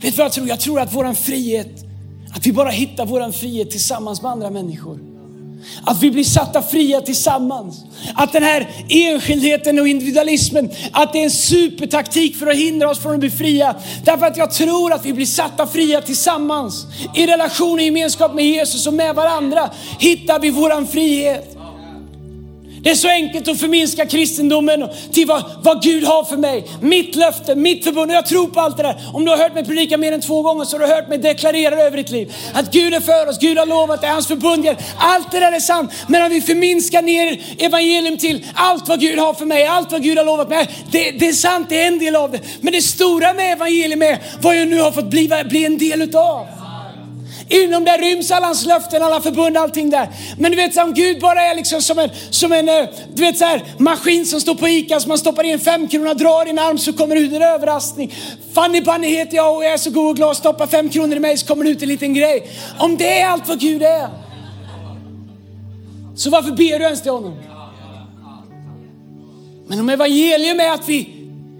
Vet du vad jag tror? Jag tror att våran frihet, att vi bara hittar våran frihet tillsammans med andra människor. Att vi blir satta fria tillsammans. Att den här enskildheten och individualismen, att det är en supertaktik för att hindra oss från att bli fria. Därför att jag tror att vi blir satta fria tillsammans. I relation och gemenskap med Jesus och med varandra hittar vi våran frihet. Det är så enkelt att förminska kristendomen till vad, vad Gud har för mig. Mitt löfte, mitt förbund. Och jag tror på allt det där. Om du har hört mig predika mer än två gånger så har du hört mig deklarera över ditt liv. Att Gud är för oss, Gud har lovat det, hans förbund. Allt det där är sant. Men om vi förminskar ner evangelium till allt vad Gud har för mig, allt vad Gud har lovat mig. Det, det är sant, det är en del av det. Men det stora med evangelium är vad jag nu har fått bli, bli en del utav. Inom det ryms alla hans löften, alla förbund, allting där. Men du vet, om Gud bara är liksom som en, som en eh, du vet, så här, maskin som står på ICA, som man stoppar i en femkrona, drar i en arm så kommer det ut en överraskning. Fanny Bunny heter jag och jag är så god och glad, stoppa fem kronor i mig så kommer det ut en liten grej. Om det är allt vad Gud är, så varför ber du ens till honom? Men om evangelium är att vi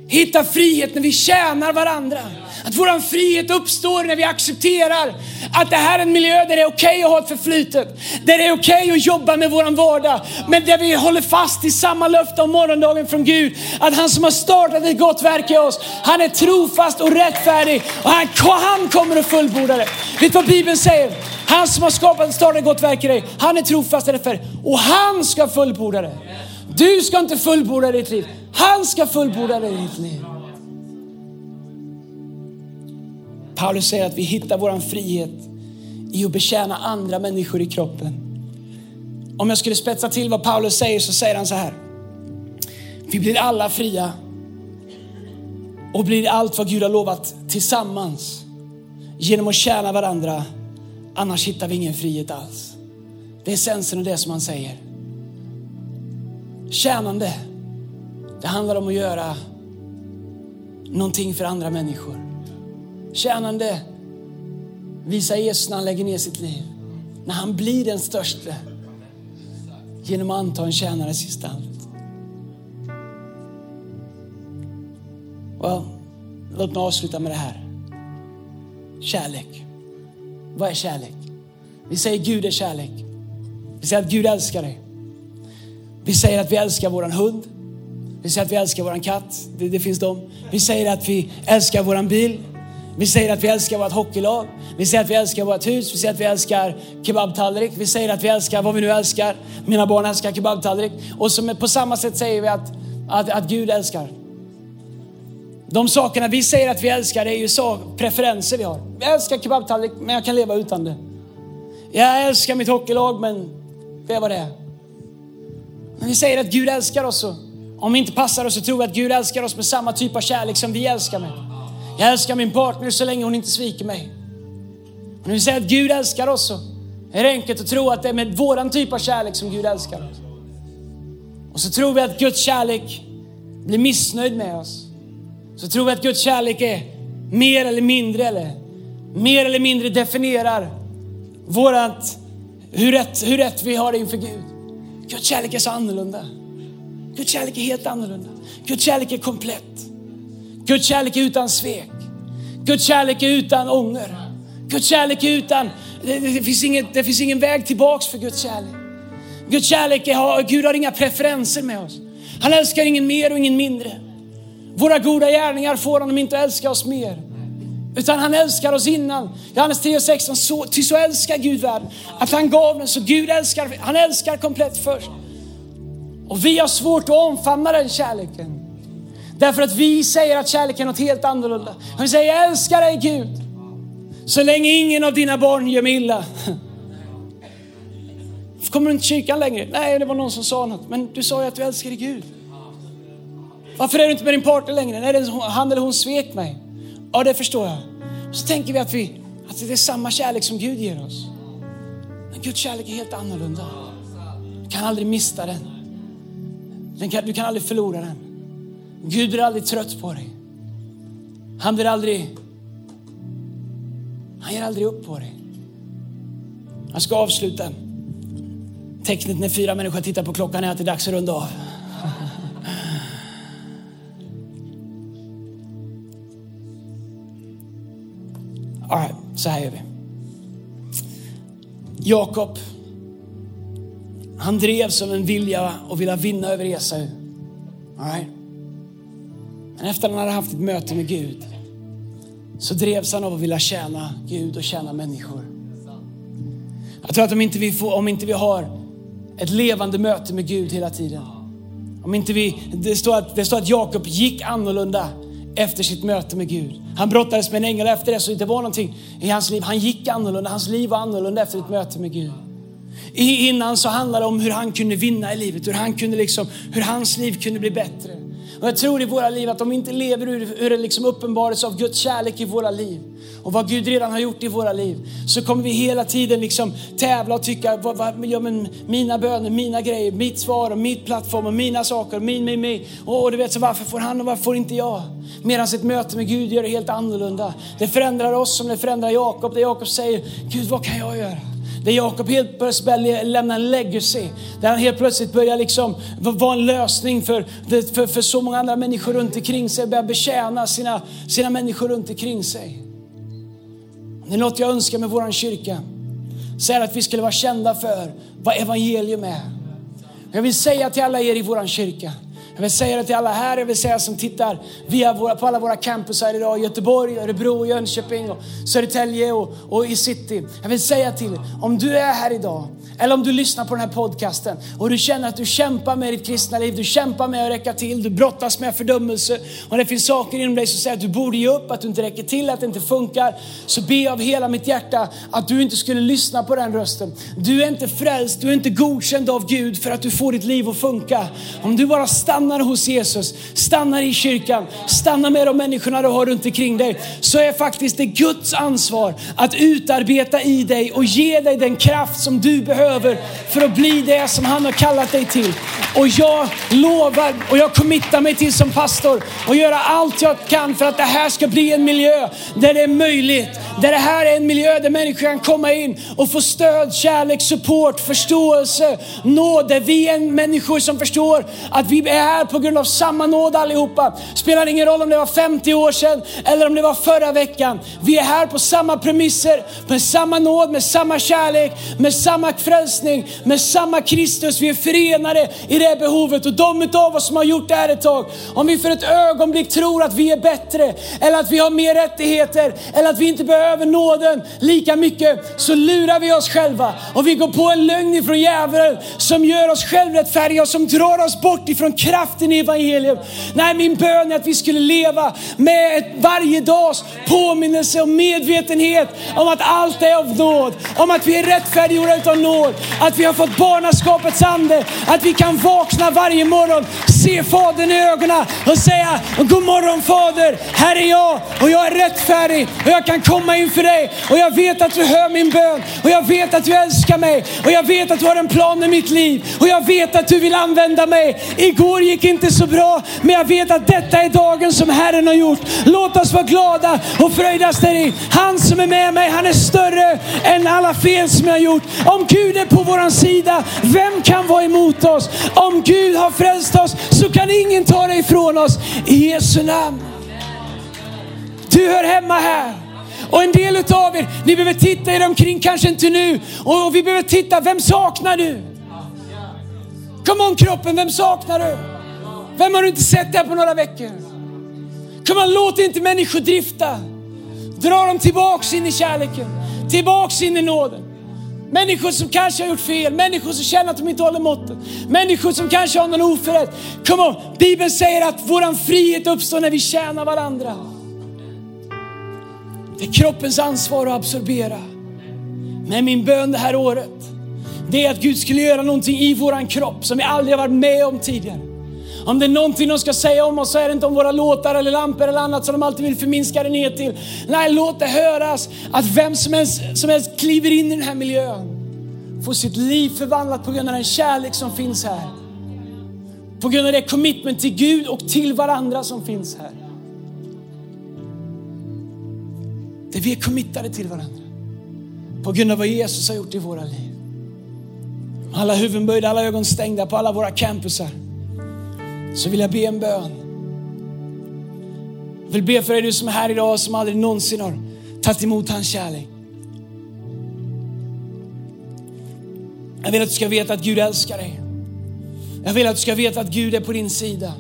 hittar frihet när vi tjänar varandra. Att vår frihet uppstår när vi accepterar att det här är en miljö där det är okej okay att ha ett förflutet. Där det är okej okay att jobba med våran vardag. Men där vi håller fast i samma löfte om morgondagen från Gud. Att han som har startat ett gott verk i oss, han är trofast och rättfärdig. Och han, han kommer att fullborda det. Vet du vad Bibeln säger? Han som har skapat och startat ett gott verk i dig, han är trofast och rättfärdig. Och han ska fullborda det. Du ska inte fullborda ditt liv. Han ska fullborda i ditt liv. Paulus säger att vi hittar vår frihet i att betjäna andra människor i kroppen. Om jag skulle spetsa till vad Paulus säger så säger han så här. Vi blir alla fria och blir allt vad Gud har lovat tillsammans genom att tjäna varandra. Annars hittar vi ingen frihet alls. Det är essensen av det som han säger. Tjänande, det handlar om att göra någonting för andra människor. Tjänande visar Jesus när han lägger ner sitt liv. När han blir den största genom att anta en tjänares gestalt. Well, låt mig avsluta med det här. Kärlek. Vad är kärlek? Vi säger Gud är kärlek. Vi säger att Gud älskar dig. Vi säger att vi älskar våran hund. Vi säger att vi älskar våran katt. Det, det finns dem. Vi säger att vi älskar våran bil. Vi säger att vi älskar vårt hockeylag. Vi säger att vi älskar vårt hus. Vi säger att vi älskar kebabtallrik. Vi säger att vi älskar vad vi nu älskar. Mina barn älskar kebabtallrik. Och som, på samma sätt säger vi att, att, att Gud älskar. De sakerna vi säger att vi älskar är ju så preferenser vi har. Jag älskar kebabtallrik men jag kan leva utan det. Jag älskar mitt hockeylag men det är vad det Men vi säger att Gud älskar oss. och Om vi inte passar oss så tror vi att Gud älskar oss med samma typ av kärlek som vi älskar med. Jag älskar min partner så länge hon inte sviker mig. Och när vi säger att Gud älskar oss så är det enkelt att tro att det är med våran typ av kärlek som Gud älskar oss. Och så tror vi att Guds kärlek blir missnöjd med oss. Så tror vi att Guds kärlek är mer eller mindre eller mer eller mindre definierar vårat, hur rätt, hur rätt vi har det inför Gud. Guds kärlek är så annorlunda. Guds kärlek är helt annorlunda. Guds kärlek är komplett. Guds kärlek är utan svek. Guds kärlek är utan ånger. Guds kärlek är utan, det, det, finns, inget, det finns ingen väg tillbaks för Guds kärlek. Guds kärlek är, Gud har inga preferenser med oss. Han älskar ingen mer och ingen mindre. Våra goda gärningar får honom inte att älska oss mer. Utan han älskar oss innan. Johannes 10 och 16, så, ty så älskar Gud världen. Att han gav den, så Gud älskar, han älskar komplett först. Och vi har svårt att omfamna den kärleken. Därför att vi säger att kärlek är något helt annorlunda. Vi säger jag älskar dig Gud. Så länge ingen av dina barn gör mig illa. Kommer du inte till kyrkan längre? Nej, det var någon som sa något. Men du sa ju att du älskade Gud. Varför är du inte med din partner längre? Nej, han eller hon svek mig. Ja, det förstår jag. Så tänker vi att, vi att det är samma kärlek som Gud ger oss. Men Guds kärlek är helt annorlunda. Du kan aldrig mista den. den kan, du kan aldrig förlora den. Gud blir aldrig trött på dig. Han blir aldrig... Han ger aldrig upp på dig. Jag ska avsluta Tecknet när fyra människor tittar på klockan är att det är dags att runda av. All right, så här gör vi. Jakob, han drevs av en vilja och vilja vinna över Esau. All right. Men efter att han hade haft ett möte med Gud så drevs han av att vilja tjäna Gud och tjäna människor. Jag tror att om inte vi, får, om inte vi har ett levande möte med Gud hela tiden. Om inte vi, det, står att, det står att Jakob gick annorlunda efter sitt möte med Gud. Han brottades med en ängel efter det, så det var någonting i hans liv. Han gick annorlunda, hans liv var annorlunda efter ett möte med Gud. Innan så handlade det om hur han kunde vinna i livet, hur, han kunde liksom, hur hans liv kunde bli bättre. Och jag tror i våra liv att om vi inte lever ur, ur en liksom uppenbarelse av Guds kärlek i våra liv och vad Gud redan har gjort i våra liv så kommer vi hela tiden liksom tävla och tycka, vad, vad, ja, men mina böner, mina grejer, mitt svar och mitt plattform och mina saker, min, min, min. Och du vet, så varför får han och varför får inte jag? Medan ett möte med Gud gör det helt annorlunda. Det förändrar oss som det förändrar Jakob. Där Jakob säger, Gud vad kan jag göra? Där Jakob helt plötsligt börjar lämna en legacy. Där han helt plötsligt börjar liksom vara en lösning för, för, för så många andra människor runt omkring sig. Börjar betjäna sina, sina människor runt omkring sig. Det är något jag önskar med vår kyrka. Så är att vi skulle vara kända för vad evangelium är. Jag vill säga till alla er i vår kyrka. Jag vill säga det till alla här, jag vill säga som tittar via våra, på alla våra campus här idag. Göteborg, Örebro, Jönköping, och Södertälje och, och i city. Jag vill säga till om du är här idag eller om du lyssnar på den här podcasten och du känner att du kämpar med ditt kristna liv, du kämpar med att räcka till, du brottas med fördömelse och det finns saker inom dig som säger att du borde ge upp, att du inte räcker till, att det inte funkar. Så be jag av hela mitt hjärta att du inte skulle lyssna på den rösten. Du är inte frälst, du är inte godkänd av Gud för att du får ditt liv att funka. Om du bara stannar hos Jesus, stannar i kyrkan, stannar med de människorna du har runt omkring dig, så är faktiskt det Guds ansvar att utarbeta i dig och ge dig den kraft som du behöver behöver för att bli det som han har kallat dig till. Och jag lovar och jag committar mig till som pastor och göra allt jag kan för att det här ska bli en miljö där det är möjligt. Där det här är en miljö där människor kan komma in och få stöd, kärlek, support, förståelse, nåd. Där vi är människor som förstår att vi är här på grund av samma nåd allihopa. Spelar ingen roll om det var 50 år sedan eller om det var förra veckan. Vi är här på samma premisser, med samma nåd, med samma kärlek, med samma frälsning, frälsning med samma Kristus. Vi är förenade i det behovet och de av oss som har gjort det här ett tag, om vi för ett ögonblick tror att vi är bättre eller att vi har mer rättigheter eller att vi inte behöver nåden lika mycket så lurar vi oss själva och vi går på en lögn ifrån djävulen som gör oss självrättfärdiga och som drar oss bort ifrån kraften i evangelium. Nej, min bön är att vi skulle leva med ett varje dags påminnelse och medvetenhet om att allt är av nåd, om att vi är rättfärdiggjorda utav nåd, att vi har fått barnaskapets ande, att vi kan vakna varje morgon, se Fadern i ögonen och säga God morgon Fader, här är jag och jag är rättfärdig och jag kan komma inför dig och jag vet att du hör min bön och jag vet att du älskar mig och jag vet att du har en plan med mitt liv och jag vet att du vill använda mig. Igår gick inte så bra, men jag vet att detta är dagen som Herren har gjort. Låt oss vara glada och fröjdas däri. i. Han som är med mig, han är större än alla fel som jag har gjort. Om Gud är på vår sida, vem kan vara emot oss? Om Gud har frälst oss så kan ingen ta det ifrån oss. I Jesu namn. Du hör hemma här. Och en del utav er, ni behöver titta er omkring, kanske inte nu. Och vi behöver titta, vem saknar du? Kom on kroppen, vem saknar du? Vem har du inte sett där på några veckor? Kom on, låt inte människor drifta. Dra dem tillbaks in i kärleken, tillbaks in i nåden. Människor som kanske har gjort fel, människor som känner att de inte håller måttet. Människor som kanske har någon oförrätt. Kom on, Bibeln säger att våran frihet uppstår när vi tjänar varandra. Det är kroppens ansvar att absorbera. Men min bön det här året, det är att Gud skulle göra någonting i våran kropp som vi aldrig har varit med om tidigare. Om det är någonting de ska säga om oss så är det inte om våra låtar eller lampor eller annat som de alltid vill förminska det ner till. Nej, låt det höras att vem som helst, som helst kliver in i den här miljön får sitt liv förvandlat på grund av den kärlek som finns här. På grund av det commitment till Gud och till varandra som finns här. Det vi är committade till varandra. På grund av vad Jesus har gjort i våra liv. Alla huvuden böjda, alla ögon stängda på alla våra campusar. Så vill jag be en bön. Jag vill be för dig du som är här idag som aldrig någonsin har tagit emot hans kärlek. Jag vill att du ska veta att Gud älskar dig. Jag vill att du ska veta att Gud är på din sida.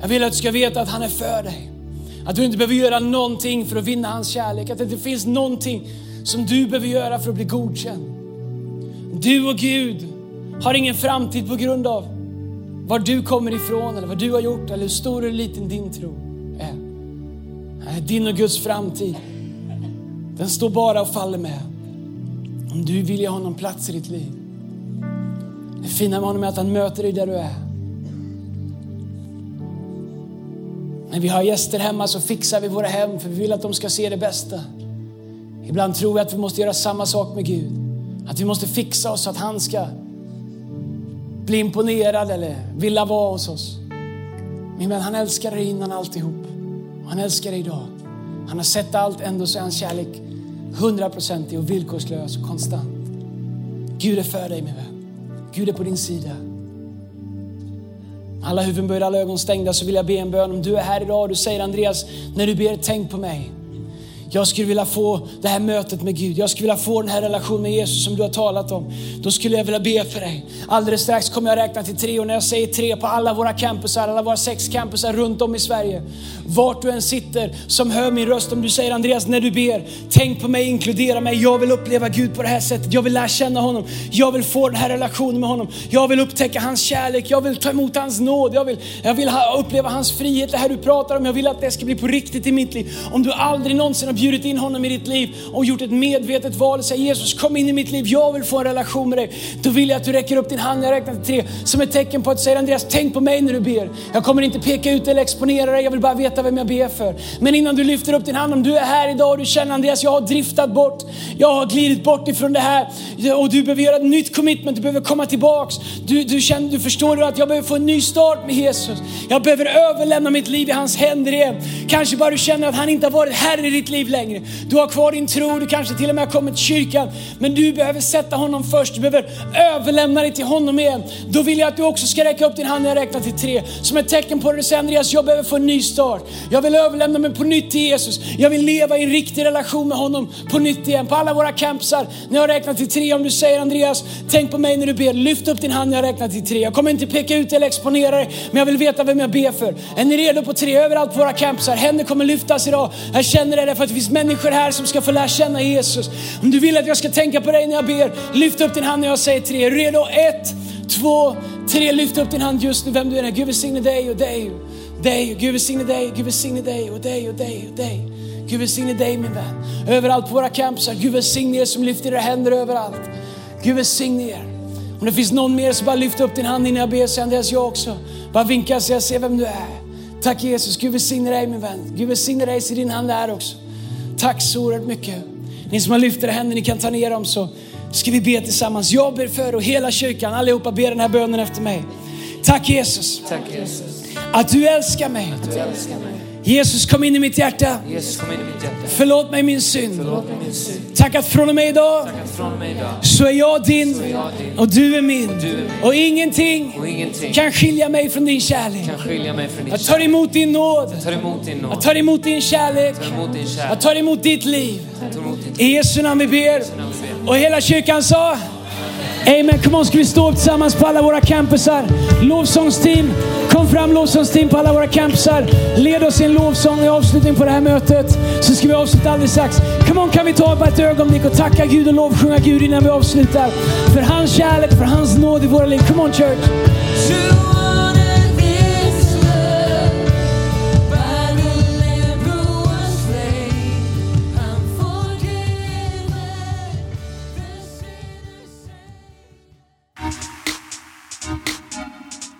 Jag vill att du ska veta att han är för dig. Att du inte behöver göra någonting för att vinna hans kärlek. Att det inte finns någonting som du behöver göra för att bli godkänd. Du och Gud har ingen framtid på grund av var du kommer ifrån eller vad du har gjort eller hur stor eller liten din tro är. Din och Guds framtid, den står bara och faller med om du vill ge honom plats i ditt liv. Det fina med honom är att han möter dig där du är. När vi har gäster hemma så fixar vi våra hem för vi vill att de ska se det bästa. Ibland tror vi att vi måste göra samma sak med Gud. Att vi måste fixa oss så att han ska bli imponerad eller vilja vara hos oss. Min vän, han älskar dig innan alltihop. Han älskar dig idag. Han har sett allt, ändå så är hans kärlek hundraprocentig och villkorslös och konstant. Gud är för dig min vän. Gud är på din sida. Alla huvuden böjda, alla ögon stängda så vill jag be en bön. Om du är här idag och du säger Andreas, när du ber, tänk på mig. Jag skulle vilja få det här mötet med Gud. Jag skulle vilja få den här relationen med Jesus som du har talat om. Då skulle jag vilja be för dig. Alldeles strax kommer jag räkna till tre och när jag säger tre på alla våra campusar, alla våra sex campusar runt om i Sverige. Vart du än sitter som hör min röst, om du säger Andreas när du ber, tänk på mig, inkludera mig. Jag vill uppleva Gud på det här sättet. Jag vill lära känna honom. Jag vill få den här relationen med honom. Jag vill upptäcka hans kärlek. Jag vill ta emot hans nåd. Jag vill, jag vill uppleva hans frihet. Det här du pratar om, jag vill att det ska bli på riktigt i mitt liv. Om du aldrig någonsin har bjudit in honom i ditt liv och gjort ett medvetet val och säger Jesus kom in i mitt liv, jag vill få en relation med dig. Då vill jag att du räcker upp din hand, jag räknar till tre, som ett tecken på att säga Andreas, tänk på mig när du ber. Jag kommer inte peka ut eller exponera dig, jag vill bara veta vem jag ber för. Men innan du lyfter upp din hand, om du är här idag och du känner Andreas, jag har driftat bort, jag har glidit bort ifrån det här och du behöver göra ett nytt commitment, du behöver komma tillbaks. Du, du, känner, du förstår att jag behöver få en ny start med Jesus. Jag behöver överlämna mitt liv i hans händer igen. Kanske bara du känner att han inte har varit herre i ditt liv längre. Du har kvar din tro, du kanske till och med har kommit till kyrkan. Men du behöver sätta honom först, du behöver överlämna dig till honom igen. Då vill jag att du också ska räcka upp din hand när jag räknar till tre. Som ett tecken på det du säger Andreas, jag behöver få en ny start. Jag vill överlämna mig på nytt till Jesus. Jag vill leva i en riktig relation med honom på nytt igen. På alla våra campsar, när jag räknar till tre. Om du säger Andreas, tänk på mig när du ber. Lyft upp din hand när jag räknar till tre. Jag kommer inte peka ut eller exponera dig, men jag vill veta vem jag ber för. Är ni redo på tre? Överallt på våra campsar. Händer kommer lyftas idag. Jag känner det därför att vi finns människor här som ska få lära känna Jesus. Om du vill att jag ska tänka på dig när jag ber, lyft upp din hand när jag säger tre. Redo? Ett, två, tre. Lyft upp din hand just nu, vem du än är. Gud välsigne dig och dig och dig. Gud välsigne dig, Gud välsigne dig och dig och dig och dig. Gud välsigne dig min vän. Överallt på våra campusar. Gud välsigne er som lyfter era händer överallt. Gud välsigne er. Om det finns någon mer så bara lyft upp din hand innan jag ber. Säg Andreas, jag också. Bara vinka så jag ser vem du är. Tack Jesus, Gud välsigne dig min vän. Gud välsigne dig, se din hand där också. Tack så oerhört mycket. Ni som har lyft era händer, ni kan ta ner dem så ska vi be tillsammans. Jag ber för och hela kyrkan, allihopa ber den här bönen efter mig. Tack Jesus. Tack Jesus. Att du älskar mig. Du älskar mig. Jesus kom in i mitt hjärta. Jesus kom in i mitt hjärta. Förlåt mig min synd. Förlåt mig min synd. Tack att från och med idag från mig idag så är jag din är jag din och du är min. du är min. Och ingenting och ingenting kan skilja mig från din kärlek. kan skilja mig från din Jag tar emot din nåd. Jag tar emot din nåd. Jag tar emot din kärlek. Jag tar emot din Jag kärlek. tar emot ditt liv. Jag tar emot ditt I Jesu namn vi ber. Och hela kyrkan sa Amen. Kom on, ska vi stå upp tillsammans på alla våra campusar. Lovsångsteam, kom fram lovsångsteam på alla våra campusar. Led oss i en lovsång i avslutning på det här mötet. Så ska vi avsluta alldeles strax. Come on, kan vi ta bara ett ögonblick och tacka Gud och lovsjunga Gud innan vi avslutar. För hans kärlek, för hans nåd i våra liv. Come on church.